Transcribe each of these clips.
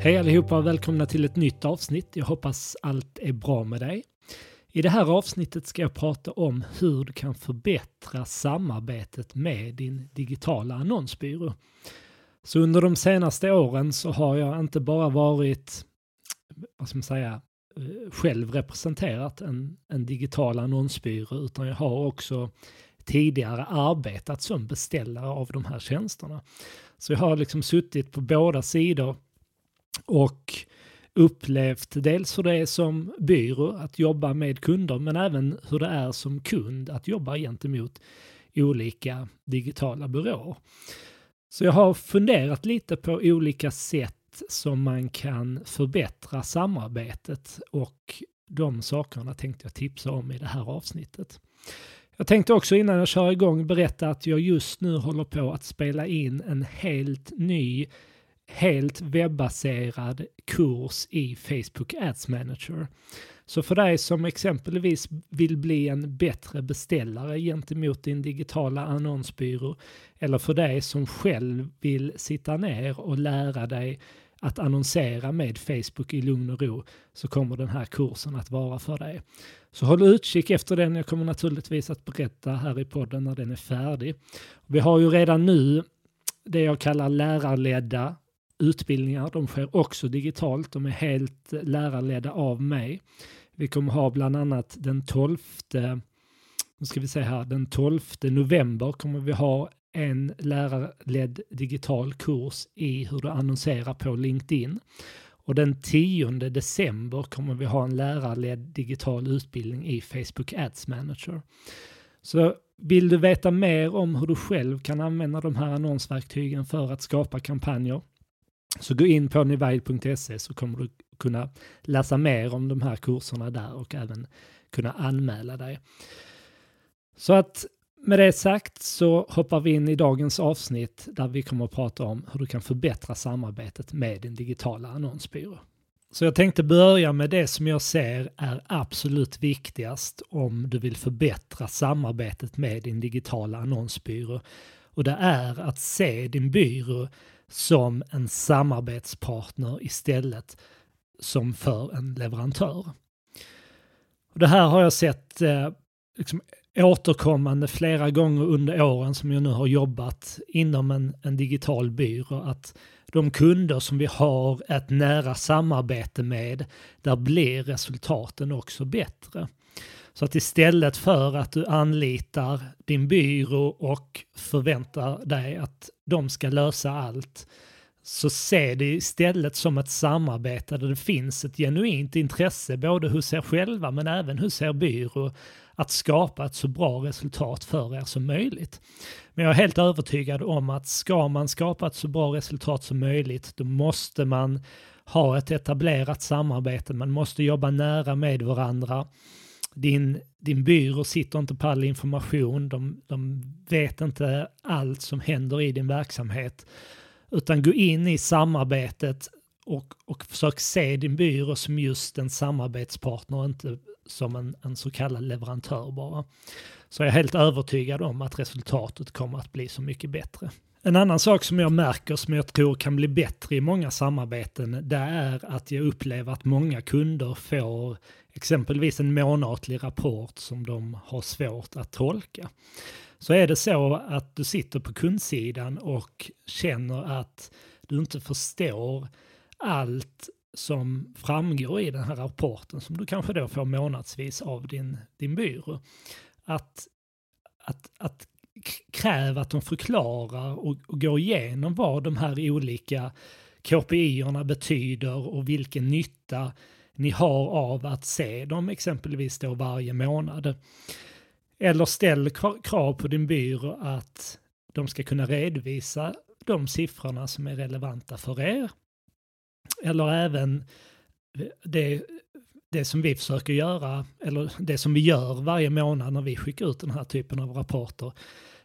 Hej allihopa och välkomna till ett nytt avsnitt. Jag hoppas allt är bra med dig. I det här avsnittet ska jag prata om hur du kan förbättra samarbetet med din digitala annonsbyrå. Så under de senaste åren så har jag inte bara varit, vad ska man säga, eh, själv representerat en, en digital annonsbyrå utan jag har också tidigare arbetat som beställare av de här tjänsterna. Så jag har liksom suttit på båda sidor och upplevt dels hur det är som byrå att jobba med kunder men även hur det är som kund att jobba gentemot olika digitala byråer. Så jag har funderat lite på olika sätt som man kan förbättra samarbetet och de sakerna tänkte jag tipsa om i det här avsnittet. Jag tänkte också innan jag kör igång berätta att jag just nu håller på att spela in en helt ny helt webbaserad kurs i Facebook Ads Manager. Så för dig som exempelvis vill bli en bättre beställare gentemot din digitala annonsbyrå eller för dig som själv vill sitta ner och lära dig att annonsera med Facebook i lugn och ro så kommer den här kursen att vara för dig. Så håll utkik efter den. Jag kommer naturligtvis att berätta här i podden när den är färdig. Vi har ju redan nu det jag kallar lärarledda utbildningar. De sker också digitalt. De är helt lärarledda av mig. Vi kommer ha bland annat den 12 nu ska vi se här, den 12 november kommer vi ha en lärarledd digital kurs i hur du annonserar på LinkedIn. Och den 10 december kommer vi ha en lärarledd digital utbildning i Facebook Ads Manager. Så vill du veta mer om hur du själv kan använda de här annonsverktygen för att skapa kampanjer så gå in på nivide.se så kommer du kunna läsa mer om de här kurserna där och även kunna anmäla dig. Så att med det sagt så hoppar vi in i dagens avsnitt där vi kommer att prata om hur du kan förbättra samarbetet med din digitala annonsbyrå. Så jag tänkte börja med det som jag ser är absolut viktigast om du vill förbättra samarbetet med din digitala annonsbyrå. Och det är att se din byrå som en samarbetspartner istället som för en leverantör. Och det här har jag sett eh, liksom, återkommande flera gånger under åren som jag nu har jobbat inom en, en digital byrå. Att de kunder som vi har ett nära samarbete med, där blir resultaten också bättre. Så att istället för att du anlitar din byrå och förväntar dig att de ska lösa allt, så se det istället som ett samarbete där det finns ett genuint intresse både hos er själva men även hos er byrå att skapa ett så bra resultat för er som möjligt. Men jag är helt övertygad om att ska man skapa ett så bra resultat som möjligt då måste man ha ett etablerat samarbete, man måste jobba nära med varandra din, din byrå sitter inte på all information, de, de vet inte allt som händer i din verksamhet. Utan gå in i samarbetet och, och försök se din byrå som just en samarbetspartner, inte som en, en så kallad leverantör bara. Så jag är helt övertygad om att resultatet kommer att bli så mycket bättre. En annan sak som jag märker som jag tror kan bli bättre i många samarbeten det är att jag upplever att många kunder får exempelvis en månatlig rapport som de har svårt att tolka. Så är det så att du sitter på kundsidan och känner att du inte förstår allt som framgår i den här rapporten som du kanske då får månadsvis av din, din byrå. Att, att, att kräva att de förklarar och, och går igenom vad de här olika KPI-erna betyder och vilken nytta ni har av att se dem exempelvis då varje månad. Eller ställ krav på din byrå att de ska kunna redovisa de siffrorna som är relevanta för er. Eller även det, det som vi försöker göra, eller det som vi gör varje månad när vi skickar ut den här typen av rapporter,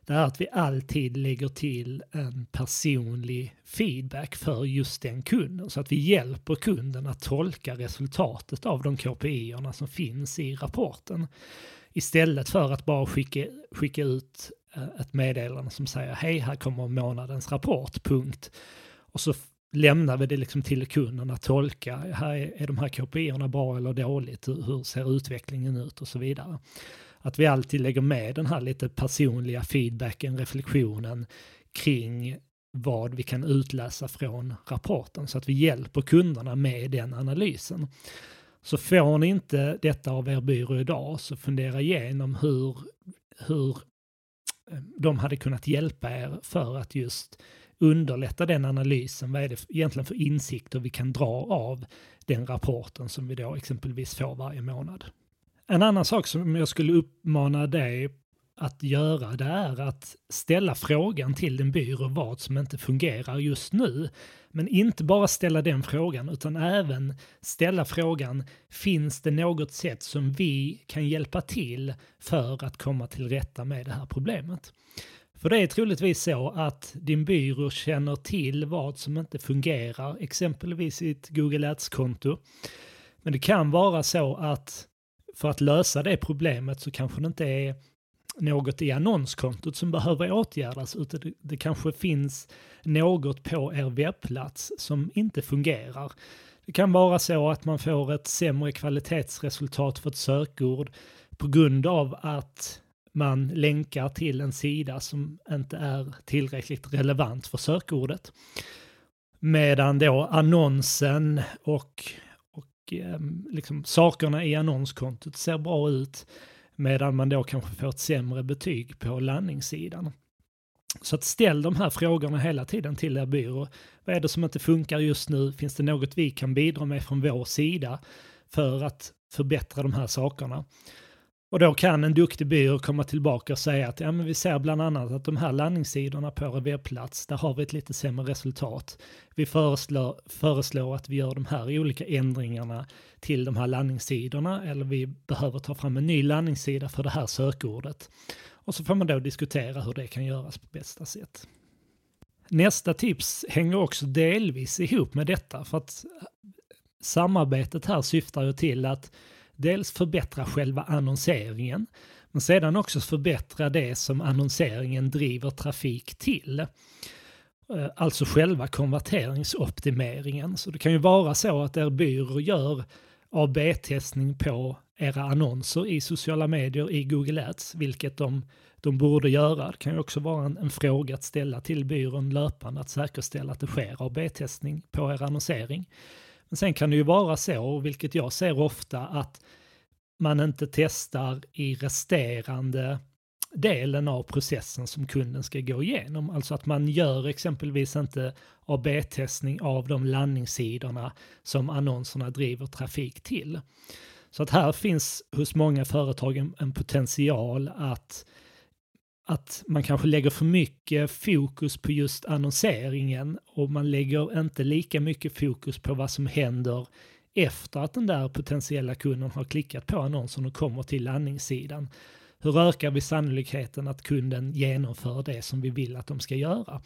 det är att vi alltid lägger till en personlig feedback för just den kunden. Så att vi hjälper kunden att tolka resultatet av de KPI-erna som finns i rapporten. Istället för att bara skicka, skicka ut eh, ett meddelande som säger hej, här kommer månadens rapport, punkt. Och så lämnar vi det liksom till kunden att tolka. Här är, är de här KPI-erna bra eller dåligt? Hur, hur ser utvecklingen ut och så vidare. Att vi alltid lägger med den här lite personliga feedbacken, reflektionen kring vad vi kan utläsa från rapporten så att vi hjälper kunderna med den analysen. Så får ni inte detta av er byrå idag så fundera igenom hur, hur eh, de hade kunnat hjälpa er för att just underlätta den analysen. Vad är det egentligen för insikter vi kan dra av den rapporten som vi då exempelvis får varje månad. En annan sak som jag skulle uppmana dig att göra det är att ställa frågan till din byrå vad som inte fungerar just nu. Men inte bara ställa den frågan utan även ställa frågan finns det något sätt som vi kan hjälpa till för att komma till rätta med det här problemet? För det är troligtvis så att din byrå känner till vad som inte fungerar, exempelvis i ett Google Ads-konto. Men det kan vara så att för att lösa det problemet så kanske det inte är något i annonskontot som behöver åtgärdas utan det, det kanske finns något på er webbplats som inte fungerar. Det kan vara så att man får ett sämre kvalitetsresultat för ett sökord på grund av att man länkar till en sida som inte är tillräckligt relevant för sökordet. Medan då annonsen och, Ehm, liksom sakerna i annonskontot ser bra ut medan man då kanske får ett sämre betyg på landningssidan. Så att ställ de här frågorna hela tiden till er byrå. Vad är det som inte funkar just nu? Finns det något vi kan bidra med från vår sida för att förbättra de här sakerna? Och då kan en duktig byrå komma tillbaka och säga att ja, men vi ser bland annat att de här landningssidorna på vår webbplats, där har vi ett lite sämre resultat. Vi föreslår, föreslår att vi gör de här olika ändringarna till de här landningssidorna eller vi behöver ta fram en ny landningssida för det här sökordet. Och så får man då diskutera hur det kan göras på bästa sätt. Nästa tips hänger också delvis ihop med detta för att eh, samarbetet här syftar ju till att dels förbättra själva annonseringen, men sedan också förbättra det som annonseringen driver trafik till. Eh, alltså själva konverteringsoptimeringen. Så det kan ju vara så att er byrå gör AB-testning på era annonser i sociala medier i Google Ads, vilket de, de borde göra. Det kan ju också vara en, en fråga att ställa till byrån löpande att säkerställa att det sker AB-testning på er annonsering. Men sen kan det ju vara så, vilket jag ser ofta, att man inte testar i resterande delen av processen som kunden ska gå igenom. Alltså att man gör exempelvis inte AB-testning av de landningssidorna som annonserna driver trafik till. Så att här finns hos många företag en, en potential att att man kanske lägger för mycket fokus på just annonseringen och man lägger inte lika mycket fokus på vad som händer efter att den där potentiella kunden har klickat på annonsen och kommer till landningssidan. Hur ökar vi sannolikheten att kunden genomför det som vi vill att de ska göra?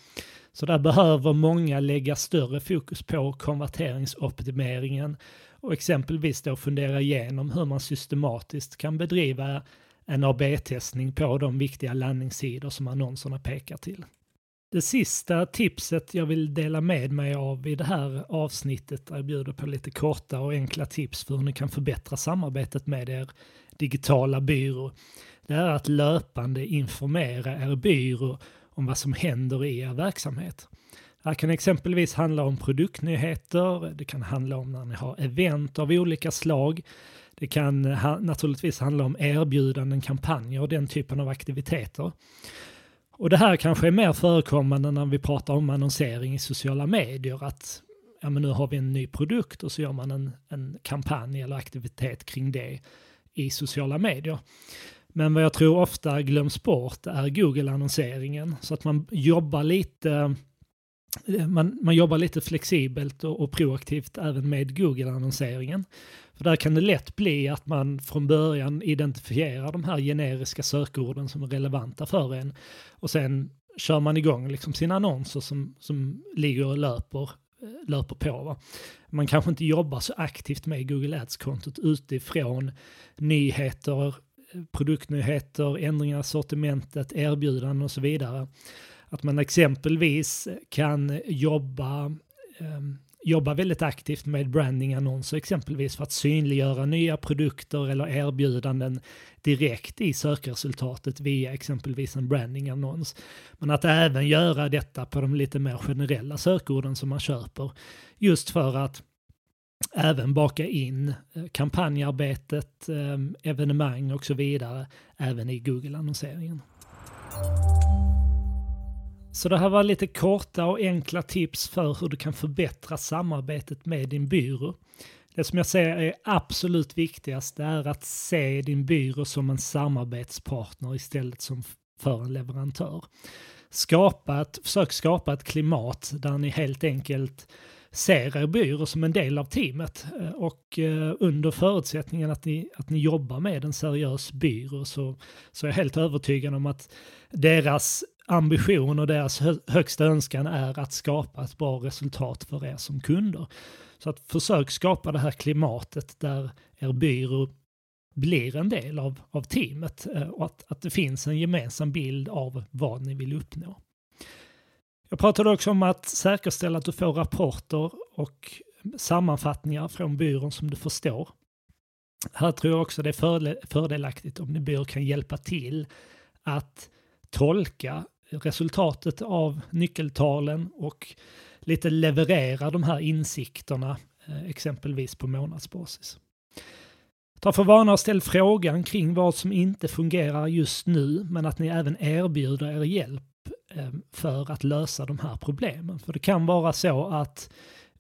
Så där behöver många lägga större fokus på konverteringsoptimeringen och exempelvis då fundera igenom hur man systematiskt kan bedriva en AB-testning på de viktiga landningssidor som annonserna pekar till. Det sista tipset jag vill dela med mig av i det här avsnittet, där jag bjuder på lite korta och enkla tips för hur ni kan förbättra samarbetet med er digitala byrå, det är att löpande informera er byrå om vad som händer i er verksamhet. Det här kan exempelvis handla om produktnyheter, det kan handla om när ni har event av olika slag, det kan naturligtvis handla om erbjudanden, kampanjer och den typen av aktiviteter. Och det här kanske är mer förekommande när vi pratar om annonsering i sociala medier, att ja, men nu har vi en ny produkt och så gör man en, en kampanj eller aktivitet kring det i sociala medier. Men vad jag tror ofta glöms bort är Google-annonseringen, så att man jobbar lite man, man jobbar lite flexibelt och, och proaktivt även med Google-annonseringen. För där kan det lätt bli att man från början identifierar de här generiska sökorden som är relevanta för en och sen kör man igång liksom sina annonser som, som ligger och löper, löper på. Va? Man kanske inte jobbar så aktivt med Google Ads-kontot utifrån nyheter, produktnyheter, ändringar i sortimentet, erbjudanden och så vidare. Att man exempelvis kan jobba um, väldigt aktivt med brandingannonser exempelvis för att synliggöra nya produkter eller erbjudanden direkt i sökresultatet via exempelvis en brandingannons. Men att även göra detta på de lite mer generella sökorden som man köper just för att även baka in eh, kampanjarbetet, ehm, evenemang och så vidare även i Google-annonseringen. Så det här var lite korta och enkla tips för hur du kan förbättra samarbetet med din byrå. Det som jag säger är absolut viktigast är att se din byrå som en samarbetspartner istället som för en leverantör. Skapa ett, försök skapa ett klimat där ni helt enkelt ser er byrå som en del av teamet eh, och eh, under förutsättningen att ni, att ni jobbar med en seriös byrå så, så är jag helt övertygad om att deras ambition och deras högsta önskan är att skapa ett bra resultat för er som kunder. Så att försök skapa det här klimatet där er byrå blir en del av, av teamet eh, och att, att det finns en gemensam bild av vad ni vill uppnå. Jag pratade också om att säkerställa att du får rapporter och sammanfattningar från byrån som du förstår. Här tror jag också det är fördelaktigt om din byrå kan hjälpa till att tolka resultatet av nyckeltalen och lite leverera de här insikterna eh, exempelvis på månadsbasis. Ta för vana att ställa frågan kring vad som inte fungerar just nu men att ni även erbjuder er hjälp eh, för att lösa de här problemen. För det kan vara så att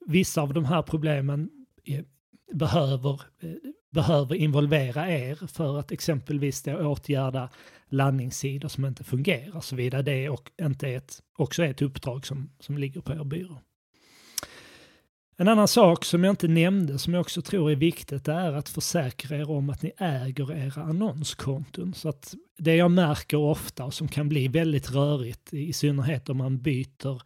vissa av de här problemen eh, behöver behöver involvera er för att exempelvis då åtgärda landningssidor som inte fungerar, såvida det och inte är ett, också är ett uppdrag som, som ligger på er byrå. En annan sak som jag inte nämnde som jag också tror är viktigt är att försäkra er om att ni äger era annonskonton. Så att det jag märker ofta och som kan bli väldigt rörigt, i synnerhet om man byter eh,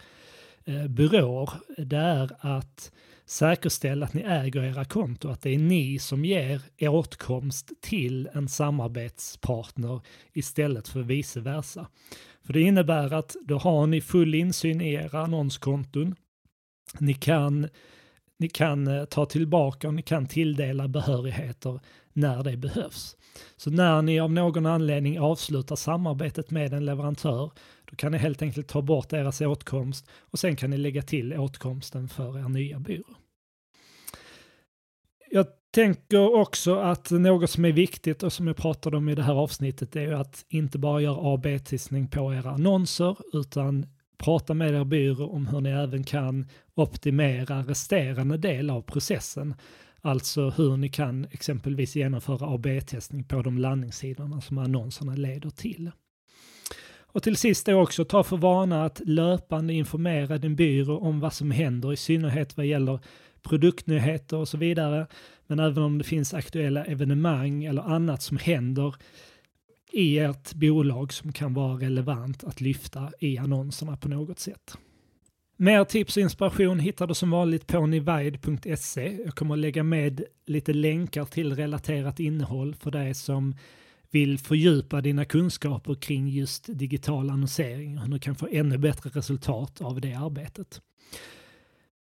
Eh, byråer, det är att säkerställa att ni äger era konto, att det är ni som ger åtkomst till en samarbetspartner istället för vice versa. För det innebär att då har ni full insyn i era annonskonton. Ni kan, ni kan eh, ta tillbaka och ni kan tilldela behörigheter när det behövs. Så när ni av någon anledning avslutar samarbetet med en leverantör, då kan ni helt enkelt ta bort deras åtkomst och sen kan ni lägga till åtkomsten för er nya byrå. Jag tänker också att något som är viktigt och som jag pratade om i det här avsnittet är att inte bara göra AB-testning på era annonser utan prata med er byrå om hur ni även kan optimera resterande del av processen. Alltså hur ni kan exempelvis genomföra AB-testning på de landningssidorna som annonserna leder till. Och till sist är också ta för vana att löpande informera din byrå om vad som händer, i synnerhet vad gäller produktnyheter och så vidare. Men även om det finns aktuella evenemang eller annat som händer i ert bolag som kan vara relevant att lyfta i annonserna på något sätt. Mer tips och inspiration hittar du som vanligt på nivide.se. Jag kommer att lägga med lite länkar till relaterat innehåll för dig som vill fördjupa dina kunskaper kring just digital annonsering och hur du kan få ännu bättre resultat av det arbetet.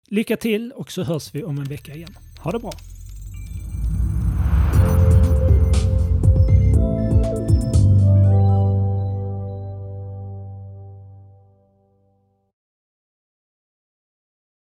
Lycka till och så hörs vi om en vecka igen. Ha det bra!